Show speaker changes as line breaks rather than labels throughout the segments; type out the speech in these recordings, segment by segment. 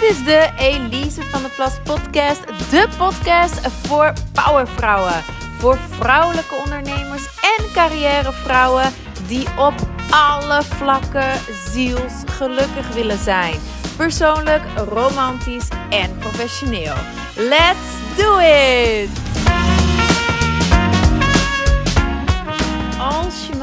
Dit is de Elise van de Plas podcast. De podcast voor powervrouwen. Voor vrouwelijke ondernemers en carrièrevrouwen die op alle vlakken zielsgelukkig willen zijn. Persoonlijk, romantisch en professioneel. Let's do it!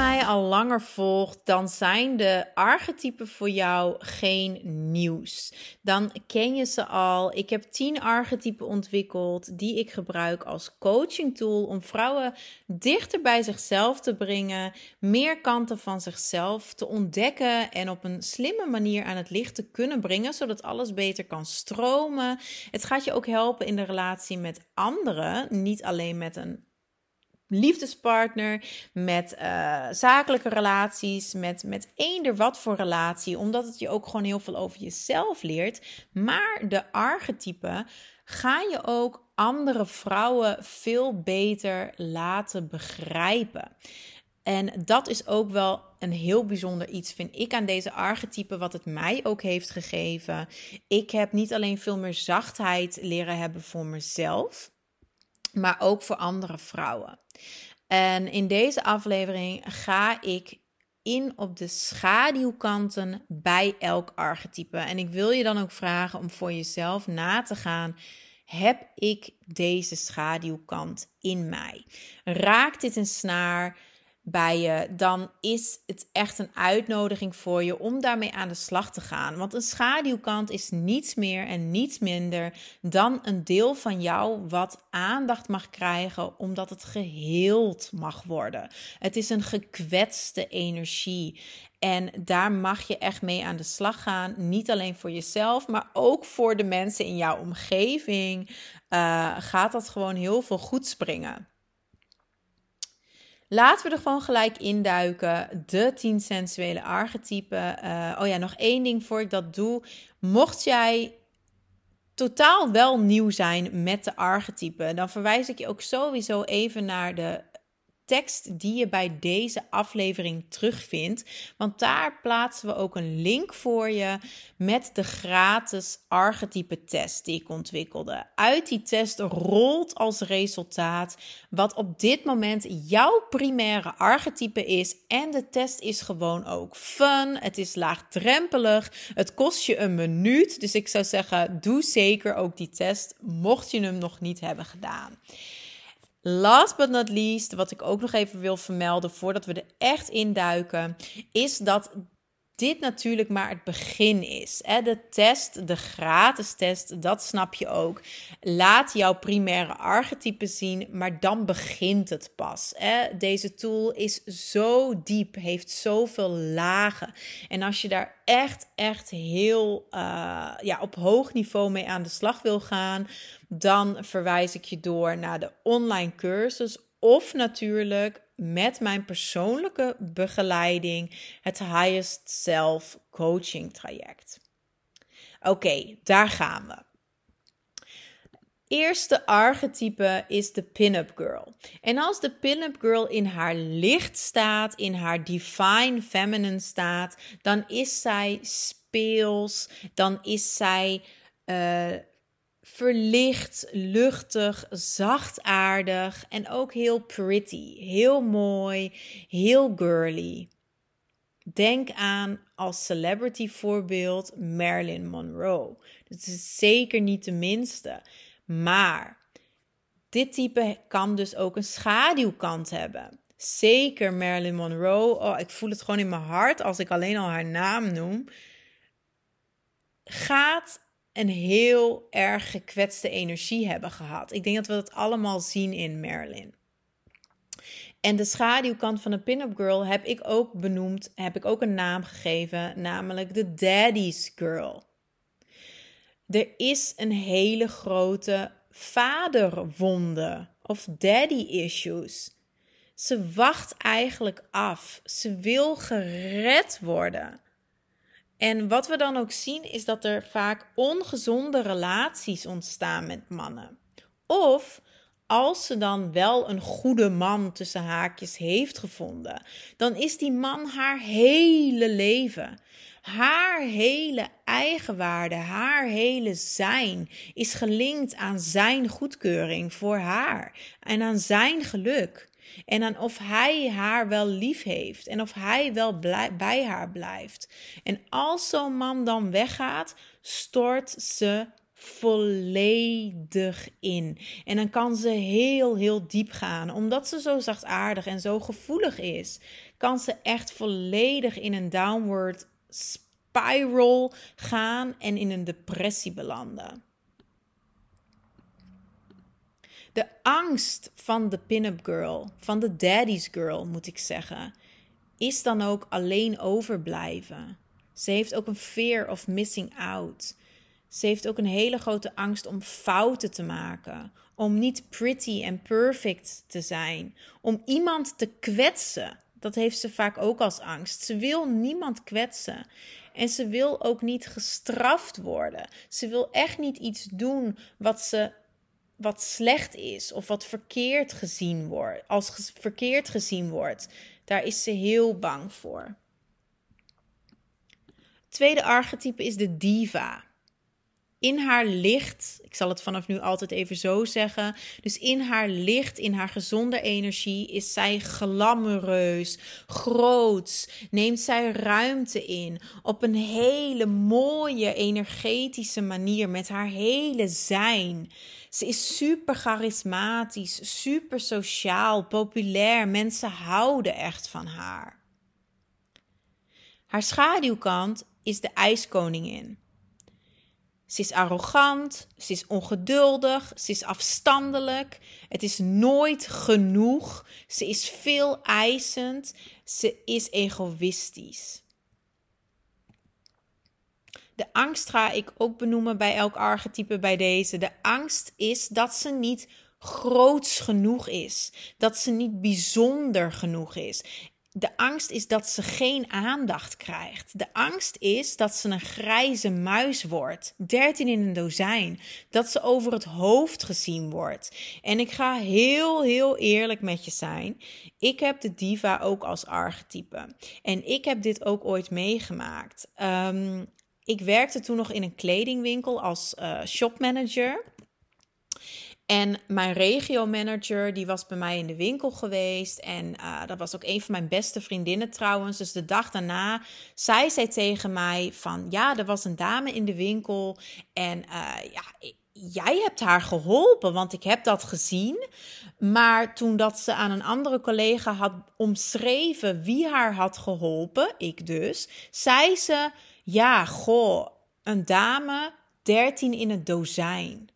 Mij al langer volgt, dan zijn de archetypen voor jou geen nieuws. Dan ken je ze al. Ik heb tien archetypen ontwikkeld die ik gebruik als coaching tool om vrouwen dichter bij zichzelf te brengen, meer kanten van zichzelf te ontdekken en op een slimme manier aan het licht te kunnen brengen, zodat alles beter kan stromen. Het gaat je ook helpen in de relatie met anderen, niet alleen met een liefdespartner, met uh, zakelijke relaties, met, met eender wat voor relatie, omdat het je ook gewoon heel veel over jezelf leert. Maar de archetypen gaan je ook andere vrouwen veel beter laten begrijpen. En dat is ook wel een heel bijzonder iets, vind ik, aan deze archetypen, wat het mij ook heeft gegeven. Ik heb niet alleen veel meer zachtheid leren hebben voor mezelf, maar ook voor andere vrouwen. En in deze aflevering ga ik in op de schaduwkanten bij elk archetype. En ik wil je dan ook vragen om voor jezelf na te gaan. Heb ik deze schaduwkant in mij? Raakt dit een snaar? Bij je, dan is het echt een uitnodiging voor je om daarmee aan de slag te gaan. Want een schaduwkant is niets meer en niets minder dan een deel van jou wat aandacht mag krijgen omdat het geheeld mag worden. Het is een gekwetste energie. En daar mag je echt mee aan de slag gaan. Niet alleen voor jezelf, maar ook voor de mensen in jouw omgeving. Uh, gaat dat gewoon heel veel goed springen. Laten we er gewoon gelijk induiken. De 10 sensuele archetypen. Uh, oh ja, nog één ding voor ik dat doe. Mocht jij totaal wel nieuw zijn met de archetypen, dan verwijs ik je ook sowieso even naar de tekst die je bij deze aflevering terugvindt. Want daar plaatsen we ook een link voor je met de gratis archetype test die ik ontwikkelde. Uit die test rolt als resultaat wat op dit moment jouw primaire archetype is. En de test is gewoon ook fun. Het is laagdrempelig. Het kost je een minuut. Dus ik zou zeggen, doe zeker ook die test mocht je hem nog niet hebben gedaan. Last but not least, wat ik ook nog even wil vermelden voordat we er echt induiken, is dat dit natuurlijk maar het begin is. De test, de gratis test, dat snap je ook. Laat jouw primaire archetype zien, maar dan begint het pas. Deze tool is zo diep, heeft zoveel lagen. En als je daar echt, echt heel uh, ja, op hoog niveau mee aan de slag wil gaan, dan verwijs ik je door naar de online cursus of natuurlijk met mijn persoonlijke begeleiding het Highest Self Coaching traject. Oké, daar gaan we. Eerste archetype is de pin-up girl. En als de pin-up girl in haar licht staat, in haar divine feminine staat, dan is zij speels, dan is zij uh, verlicht, luchtig, zachtaardig en ook heel pretty. Heel mooi, heel girly. Denk aan als celebrity voorbeeld Marilyn Monroe. Dat is zeker niet de minste. Maar dit type kan dus ook een schaduwkant hebben. Zeker Marilyn Monroe. Oh, ik voel het gewoon in mijn hart als ik alleen al haar naam noem. Gaat een heel erg gekwetste energie hebben gehad. Ik denk dat we dat allemaal zien in Marilyn. En de schaduwkant van een pin-up girl heb ik ook benoemd, heb ik ook een naam gegeven, namelijk de daddy's girl. Er is een hele grote vaderwonde of daddy issues. Ze wacht eigenlijk af. Ze wil gered worden. En wat we dan ook zien is dat er vaak ongezonde relaties ontstaan met mannen. Of als ze dan wel een goede man tussen haakjes heeft gevonden, dan is die man haar hele leven. Haar hele eigenwaarde, haar hele zijn is gelinkt aan zijn goedkeuring voor haar en aan zijn geluk. En aan of hij haar wel lief heeft en of hij wel bij haar blijft. En als zo'n man dan weggaat, stort ze volledig in. En dan kan ze heel, heel diep gaan. Omdat ze zo zachtaardig en zo gevoelig is, kan ze echt volledig in een downward spiral gaan en in een depressie belanden. De angst van de pin-up girl, van de daddy's girl moet ik zeggen, is dan ook alleen overblijven. Ze heeft ook een fear of missing out. Ze heeft ook een hele grote angst om fouten te maken, om niet pretty en perfect te zijn, om iemand te kwetsen. Dat heeft ze vaak ook als angst. Ze wil niemand kwetsen. En ze wil ook niet gestraft worden. Ze wil echt niet iets doen wat ze wat slecht is of wat verkeerd gezien wordt, als verkeerd gezien wordt. Daar is ze heel bang voor. tweede archetype is de diva in haar licht, ik zal het vanaf nu altijd even zo zeggen. Dus in haar licht, in haar gezonde energie, is zij glamoureus, groots, neemt zij ruimte in op een hele mooie, energetische manier met haar hele zijn. Ze is super charismatisch, super sociaal, populair. Mensen houden echt van haar. Haar schaduwkant is de ijskoningin. Ze is arrogant, ze is ongeduldig, ze is afstandelijk. Het is nooit genoeg. Ze is veel eisend. Ze is egoïstisch. De angst ga ik ook benoemen bij elk archetype bij deze. De angst is dat ze niet groots genoeg is. Dat ze niet bijzonder genoeg is. De angst is dat ze geen aandacht krijgt. De angst is dat ze een grijze muis wordt. 13 in een dozijn. Dat ze over het hoofd gezien wordt. En ik ga heel, heel eerlijk met je zijn. Ik heb de diva ook als archetype. En ik heb dit ook ooit meegemaakt. Um, ik werkte toen nog in een kledingwinkel als uh, shopmanager. En mijn regiomanager, die was bij mij in de winkel geweest. En uh, dat was ook een van mijn beste vriendinnen trouwens. Dus de dag daarna zei zij tegen mij van... Ja, er was een dame in de winkel en uh, ja... Jij hebt haar geholpen, want ik heb dat gezien. Maar toen dat ze aan een andere collega had omschreven wie haar had geholpen, ik dus, zei ze: Ja, goh, een dame, 13 in het dozijn.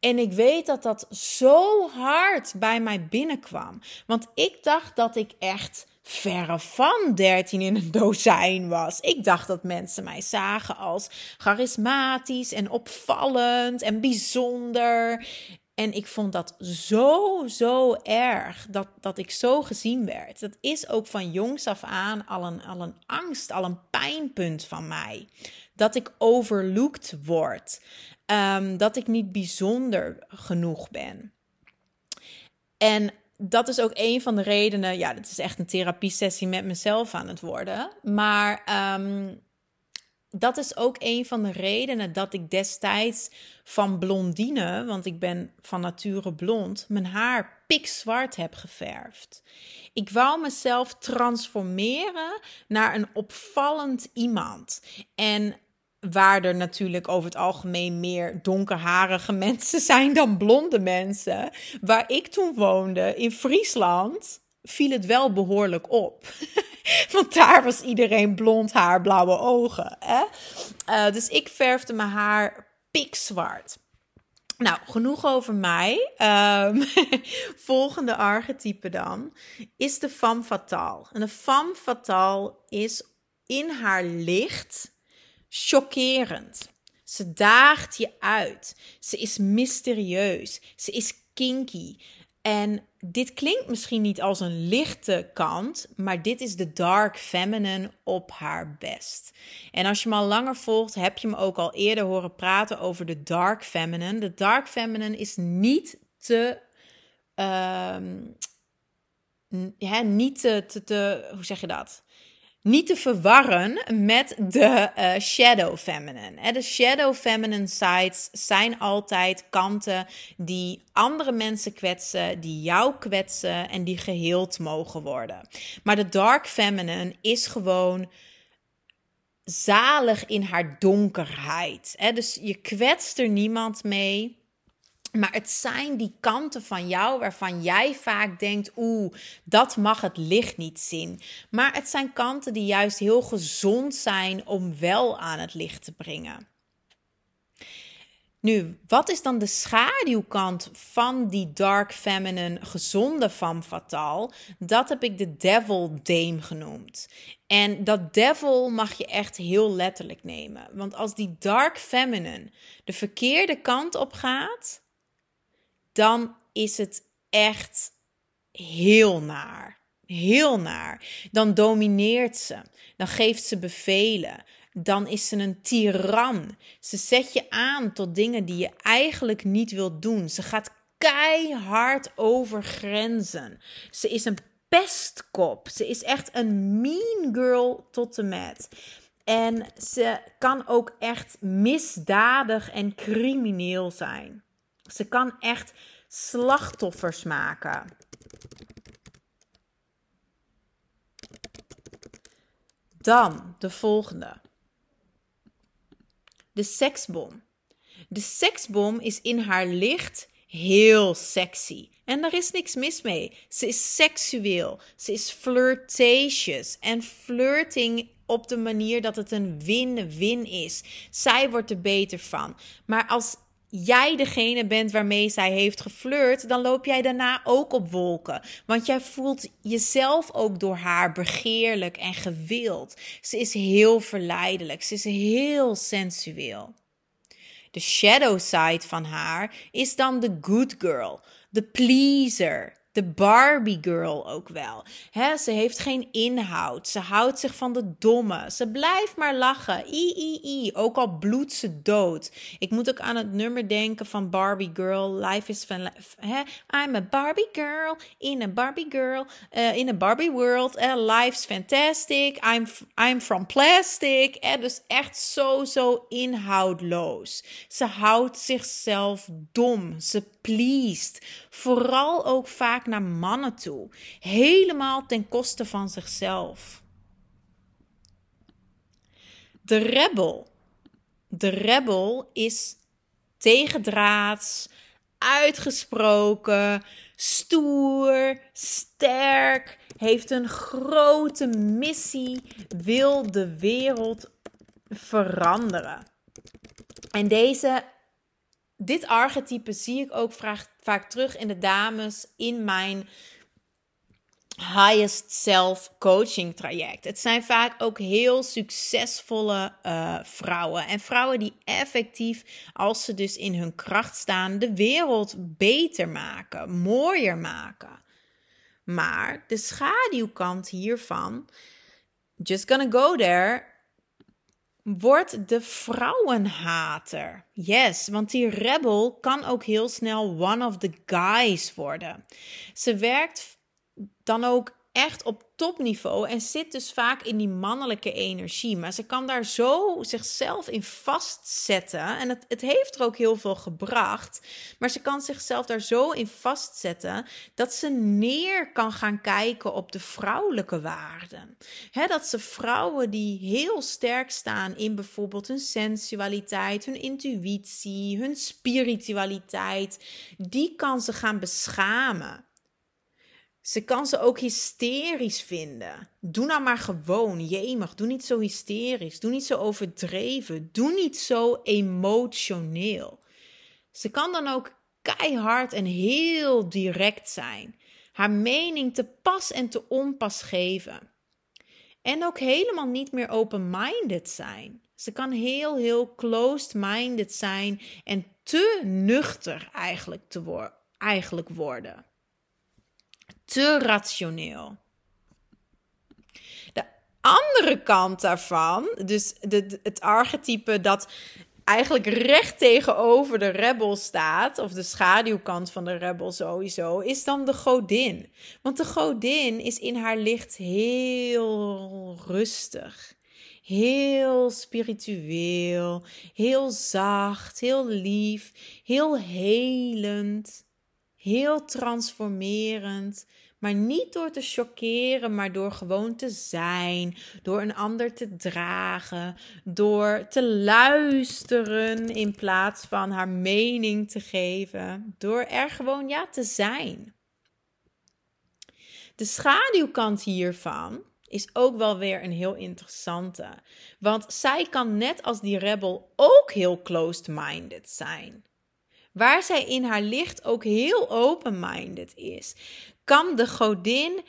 En ik weet dat dat zo hard bij mij binnenkwam. Want ik dacht dat ik echt verre van 13 in een dozijn was. Ik dacht dat mensen mij zagen als charismatisch en opvallend en bijzonder. En ik vond dat zo, zo erg dat, dat ik zo gezien werd. Dat is ook van jongs af aan al een, al een angst, al een pijnpunt van mij. Dat ik overlooked word. Ehm, dat ik niet bijzonder genoeg ben. En dat is ook een van de redenen. Ja, dit is echt een therapiesessie met mezelf aan het worden. Maar ehm, dat is ook een van de redenen dat ik destijds van blondine, want ik ben van nature blond, mijn haar pikzwart heb geverfd. Ik wou mezelf transformeren naar een opvallend iemand. En waar er natuurlijk over het algemeen meer donkerharige mensen zijn dan blonde mensen. Waar ik toen woonde in Friesland, viel het wel behoorlijk op. Want daar was iedereen blond haar, blauwe ogen. Hè? Uh, dus ik verfde mijn haar pikzwart. Nou, genoeg over mij. Um, volgende archetype dan is de femme fatale. En de femme fatale is in haar licht chockerend. Ze daagt je uit. Ze is mysterieus. Ze is kinky. En dit klinkt misschien niet als een lichte kant, maar dit is de dark feminine op haar best. En als je me al langer volgt, heb je me ook al eerder horen praten over de dark feminine. De dark feminine is niet te ehm, ja, niet te, te, te, hoe zeg je dat? Niet te verwarren met de uh, shadow feminine. De shadow feminine sides zijn altijd kanten die andere mensen kwetsen, die jou kwetsen en die geheeld mogen worden. Maar de dark feminine is gewoon zalig in haar donkerheid. Dus je kwetst er niemand mee. Maar het zijn die kanten van jou waarvan jij vaak denkt: oeh, dat mag het licht niet zien. Maar het zijn kanten die juist heel gezond zijn om wel aan het licht te brengen. Nu, wat is dan de schaduwkant van die dark feminine gezonde femme fatale? Dat heb ik de devil dame genoemd. En dat devil mag je echt heel letterlijk nemen. Want als die dark feminine de verkeerde kant op gaat, dan is het echt heel naar. Heel naar. Dan domineert ze. Dan geeft ze bevelen. Dan is ze een tiran. Ze zet je aan tot dingen die je eigenlijk niet wilt doen. Ze gaat keihard over grenzen. Ze is een pestkop. Ze is echt een mean girl tot de met. En ze kan ook echt misdadig en crimineel zijn. Ze kan echt slachtoffers maken. Dan de volgende. De seksbom. De seksbom is in haar licht heel sexy. En daar is niks mis mee. Ze is seksueel. Ze is flirtatious. En flirting op de manier dat het een win-win is. Zij wordt er beter van. Maar als jij degene bent waarmee zij heeft geflirt, dan loop jij daarna ook op wolken. Want jij voelt jezelf ook door haar begeerlijk en gewild. Ze is heel verleidelijk, ze is heel sensueel. De shadow side van haar is dan de good girl, de pleaser, de Barbie girl ook wel. He, ze heeft geen inhoud. Ze houdt zich van de domme. Ze blijft maar lachen. I, I, I. Ook al bloedt ze dood. Ik moet ook aan het nummer denken van Barbie girl. Life is van... He, I'm a Barbie girl in a Barbie girl. Uh, in a Barbie world. Uh, life's fantastic. I'm, I'm from plastic. Uh, dus echt zo, zo inhoudloos. Ze houdt zichzelf dom. Ze pleased. Vooral ook vaak naar mannen toe. Helemaal ten koste van zichzelf. De rebel. De rebel is tegendraads, uitgesproken, stoer, sterk, heeft een grote missie, wil de wereld veranderen. En deze dit archetype zie ik ook vaak terug in de dames in mijn highest self coaching traject. Het zijn vaak ook heel succesvolle uh, vrouwen. En vrouwen die effectief, als ze dus in hun kracht staan, de wereld beter maken, mooier maken. Maar de schaduwkant hiervan, just gonna go there, wordt de vrouwenhater. Yes, want die rebel kan ook heel snel one of the guys worden. Ze werkt dan ook echt op topniveau en zit dus vaak in die mannelijke energie. Maar ze kan daar zo zichzelf in vastzetten. En het, het heeft er ook heel veel gebracht. Maar ze kan zichzelf daar zo in vastzetten dat ze neer kan gaan kijken op de vrouwelijke waarden. dat ze vrouwen die heel sterk staan in bijvoorbeeld hun sensualiteit, hun intuïtie, hun spiritualiteit, die kan ze gaan beschamen. Ze kan ze ook hysterisch vinden. Doe nou maar gewoon, jemig. Doe niet zo hysterisch. Doe niet zo overdreven. Doe niet zo emotioneel. Ze kan dan ook keihard en heel direct zijn. Haar mening te pas en te onpas geven. En ook helemaal niet meer open-minded zijn. Ze kan heel, heel closed-minded zijn en te nuchter eigenlijk, te eigenlijk worden te rationeel. De andere kant daarvan, dus de, het archetype dat eigenlijk recht tegenover de rebel staat, of de schaduwkant van de rebel sowieso, is dan de godin. Want de godin is in haar licht heel rustig. Heel spiritueel, heel zacht, heel lief, heel helend, heel transformerend. Maar niet door te chockeren, maar door gewoon te zijn, door een ander te dragen, door te luisteren in plaats van haar mening te geven, door er gewoon ja te zijn. De schaduwkant hiervan is ook wel weer een heel interessante. Want zij kan net als die rebel ook heel closed-minded zijn. Waar zij in haar licht ook heel open-minded is, kan de godin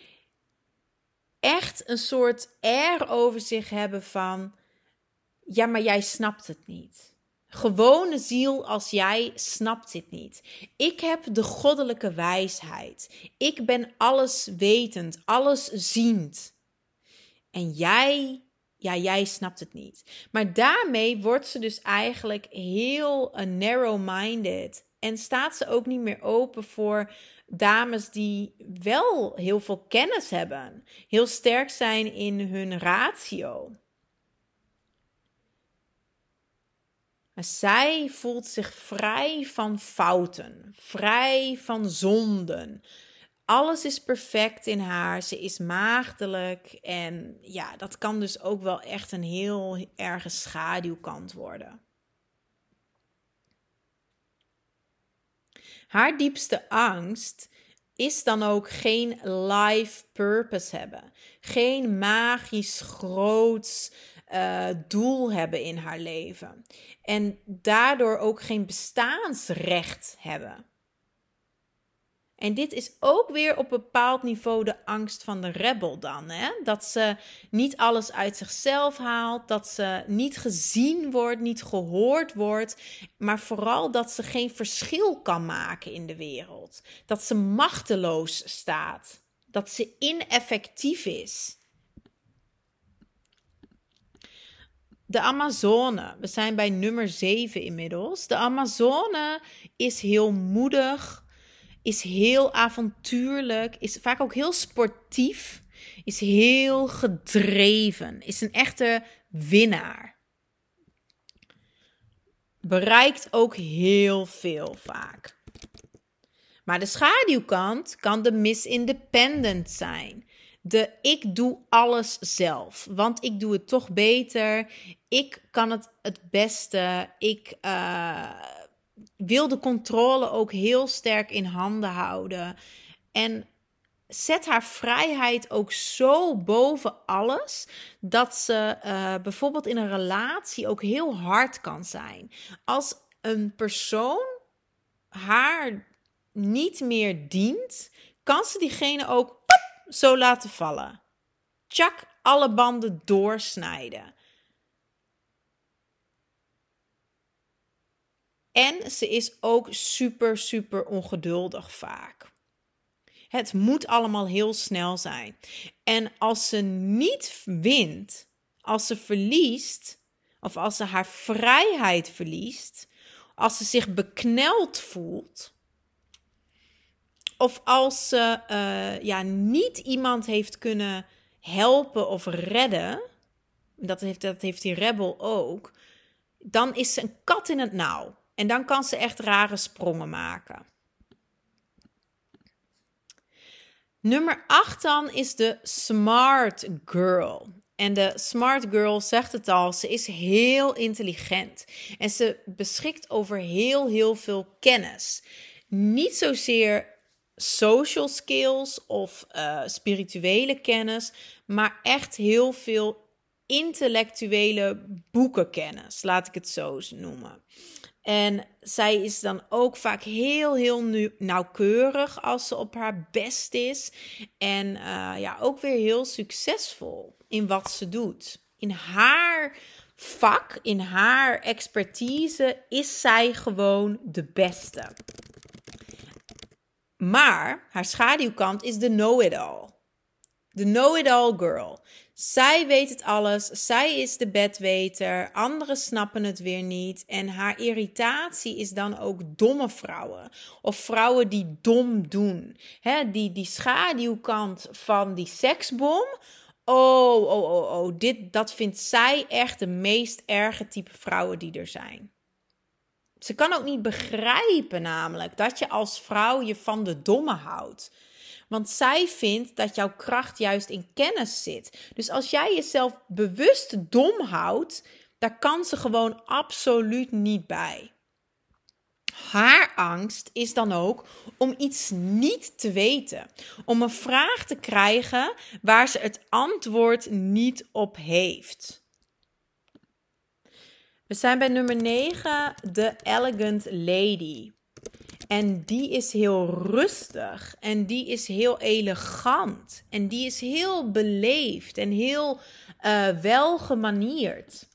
echt een soort air over zich hebben van: ja, maar jij snapt het niet. Gewone ziel als jij snapt dit niet. Ik heb de goddelijke wijsheid. Ik ben alles wetend, alles ziend. En jij, ja, jij snapt het niet. Maar daarmee wordt ze dus eigenlijk heel uh, narrow-minded. En staat ze ook niet meer open voor dames die wel heel veel kennis hebben. Heel sterk zijn in hun ratio. Zij voelt zich vrij van fouten, vrij van zonden, alles is perfect in haar. Ze is maagdelijk. En ja, dat kan dus ook wel echt een heel erge schaduwkant worden. Haar diepste angst is dan ook geen life purpose hebben. Geen magisch groots uh, doel hebben in haar leven. En daardoor ook geen bestaansrecht hebben. En dit is ook weer op bepaald niveau de angst van de rebel dan. Hè? Dat ze niet alles uit zichzelf haalt, dat ze niet gezien wordt, niet gehoord wordt, maar vooral dat ze geen verschil kan maken in de wereld. Dat ze machteloos staat, dat ze ineffectief is. De Amazone, we zijn bij nummer 7 inmiddels. De Amazone is heel moedig, is heel avontuurlijk, is vaak ook heel sportief, is heel gedreven, is een echte winnaar. Bereikt ook heel veel vaak. Maar de schaduwkant kan de Miss Independent zijn. De ik doe alles zelf, want ik doe het toch beter. Ik kan het het beste. Ik uh, wil de controle ook heel sterk in handen houden. En zet haar vrijheid ook zo boven alles dat ze uh, bijvoorbeeld in een relatie ook heel hard kan zijn. Als een persoon haar niet meer dient, kan ze diegene ook zo laten vallen. Tjak, alle banden doorsnijden. En ze is ook super, super ongeduldig vaak. Het moet allemaal heel snel zijn. En als ze niet wint, als ze verliest, of als ze haar vrijheid verliest, als ze zich bekneld voelt, of als ze uh, ja, niet iemand heeft kunnen helpen of redden, dat heeft, dat heeft die rebel ook, dan is ze een kat in het nauw. En dan kan ze echt rare sprongen maken. Nummer 8 dan is de smart girl. En de smart girl zegt het al, ze is heel intelligent. En ze beschikt over heel, heel veel kennis. Niet zozeer social skills of uh, spirituele kennis, maar echt heel veel intellectuele boekenkennis, laat ik het zo noemen. En zij is dan ook vaak heel, heel nauwkeurig als ze op haar best is. En uh, ja, ook weer heel succesvol in wat ze doet. In haar vak, in haar expertise is zij gewoon de beste. Maar haar schaduwkant is de know-it-all. De know-it-all girl. Zij weet het alles. Zij is de bedweter. Anderen snappen het weer niet. En haar irritatie is dan ook domme vrouwen. Of vrouwen die dom doen. He, die, die schaduwkant van die seksbom. Oh, oh, oh, oh. Dit, dat vindt zij echt de meest erge type vrouwen die er zijn. Ze kan ook niet begrijpen, namelijk, dat je als vrouw je van de domme houdt. Want zij vindt dat jouw kracht juist in kennis zit. Dus als jij jezelf bewust dom houdt, daar kan ze gewoon absoluut niet bij. Haar angst is dan ook om iets niet te weten. Om een vraag te krijgen waar ze het antwoord niet op heeft. We zijn bij nummer 9, de Elegant Lady. En die is heel rustig en die is heel elegant en die is heel beleefd en heel uh, welgemanierd.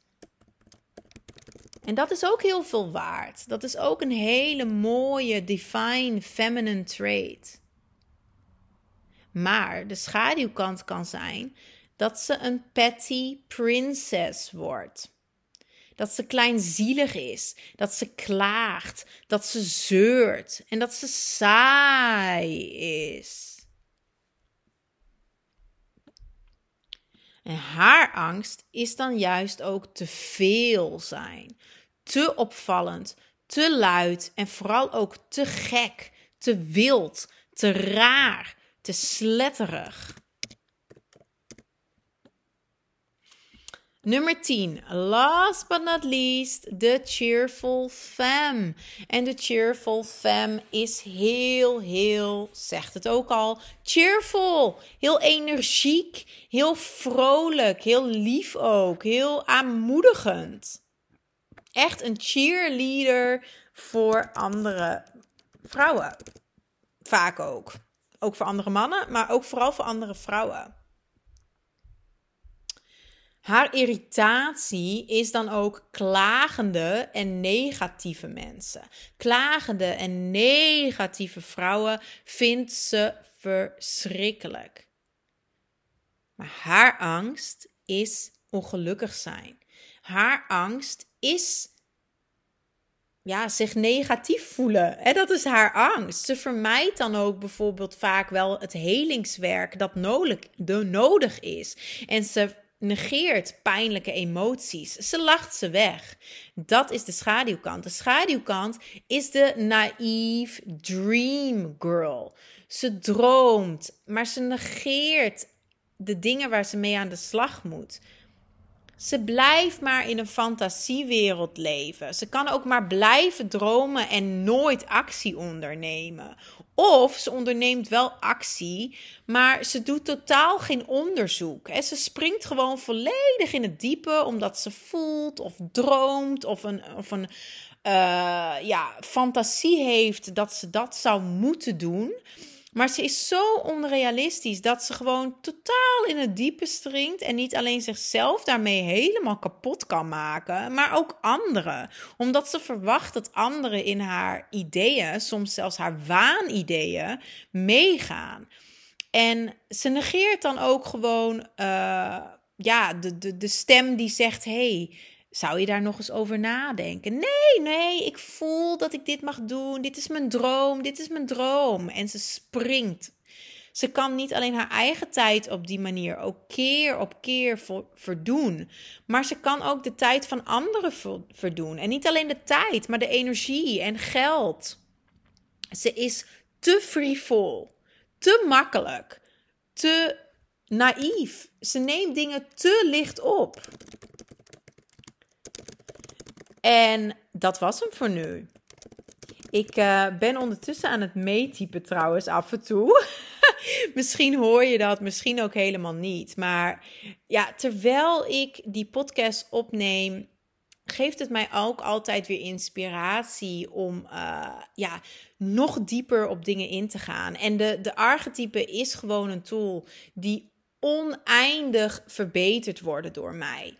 En dat is ook heel veel waard. Dat is ook een hele mooie divine feminine trait. Maar de schaduwkant kan zijn dat ze een petty princess wordt. Dat ze kleinzielig is. Dat ze klaagt. Dat ze zeurt. En dat ze saai is. En haar angst is dan juist ook te veel zijn. Te opvallend, te luid en vooral ook te gek, te wild, te raar, te sletterig. Nummer 10. Last but not least, de cheerful femme. En de cheerful femme is heel, heel, zegt het ook al, cheerful. Heel energiek, heel vrolijk, heel lief ook, heel aanmoedigend. Echt een cheerleader voor andere vrouwen. Vaak ook. Ook voor andere mannen, maar ook vooral voor andere vrouwen. Haar irritatie is dan ook klagende en negatieve mensen. Klagende en negatieve vrouwen vindt ze verschrikkelijk. Maar haar angst is ongelukkig zijn. Haar angst is ja, zich negatief voelen. Hè, dat is haar angst. Ze vermijdt dan ook bijvoorbeeld vaak wel het helingswerk dat nodig, nodig is. En ze negeert pijnlijke emoties. Ze lacht ze weg. Dat is de schaduwkant. De schaduwkant is de naïef dream girl. Ze droomt, maar ze negeert de dingen waar ze mee aan de slag moet. Ze blijft maar in een fantasiewereld leven. Ze kan ook maar blijven dromen en nooit actie ondernemen. Of ze onderneemt wel actie, maar ze doet totaal geen onderzoek. Ze springt gewoon volledig in het diepe omdat ze voelt of droomt of een, of een uh, ja, fantasie heeft dat ze dat zou moeten doen. Maar ze is zo onrealistisch dat ze gewoon totaal in het diepe stringt en niet alleen zichzelf daarmee helemaal kapot kan maken, maar ook anderen. Omdat ze verwacht dat anderen in haar ideeën, soms zelfs haar waanideeën, meegaan. En ze negeert dan ook gewoon uh, ja, de, de, de stem die zegt: hey, zou je daar nog eens over nadenken? Nee, nee, ik voel dat ik dit mag doen. Dit is mijn droom, dit is mijn droom. En ze springt. Ze kan niet alleen haar eigen tijd op die manier ook keer op keer verdoen, maar ze kan ook de tijd van anderen verdoen. En niet alleen de tijd, maar de energie en geld. Ze is te frivol, te makkelijk, te naïef. Ze neemt dingen te licht op. En dat was hem voor nu. Ik uh, ben ondertussen aan het meetypen trouwens af en toe. misschien hoor je dat, misschien ook helemaal niet. Maar ja, terwijl ik die podcast opneem, geeft het mij ook altijd weer inspiratie om uh, ja, nog dieper op dingen in te gaan. En de, de archetype is gewoon een tool die oneindig verbeterd worden door mij.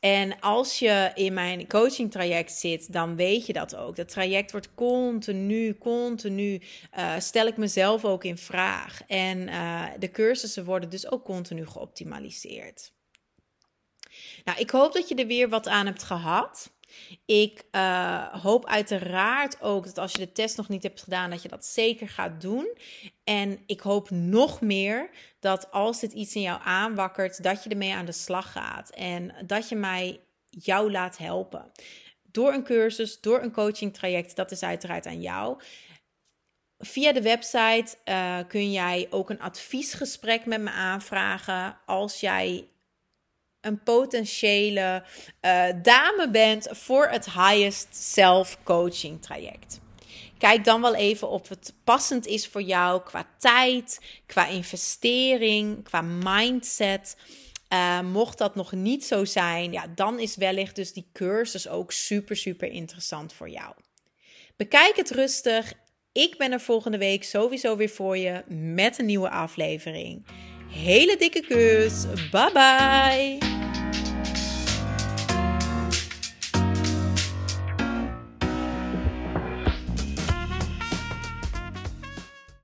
En als je in mijn coaching traject zit, dan weet je dat ook. Dat traject wordt continu, continu, uh, stel ik mezelf ook in vraag. En uh, de cursussen worden dus ook continu geoptimaliseerd. Nou, ik hoop dat je er weer wat aan hebt gehad. Ik uh, hoop uiteraard ook dat als je de test nog niet hebt gedaan, dat je dat zeker gaat doen. En ik hoop nog meer dat als dit iets in jou aanwakkert, dat je ermee aan de slag gaat. En dat je mij jou laat helpen. Door een cursus, door een coaching traject, dat is uiteraard aan jou. Via de website uh, kun jij ook een adviesgesprek met me aanvragen als jij een potentiële uh, dame bent voor het Highest Self Coaching traject. Kijk dan wel even of het passend is voor jou qua tijd, qua investering, qua mindset. Uh, mocht dat nog niet zo zijn, ja, dan is wellicht dus die cursus ook super, super interessant voor jou. Bekijk het rustig. Ik ben er volgende week sowieso weer voor je met een nieuwe aflevering. Hele dikke kus. Bye bye.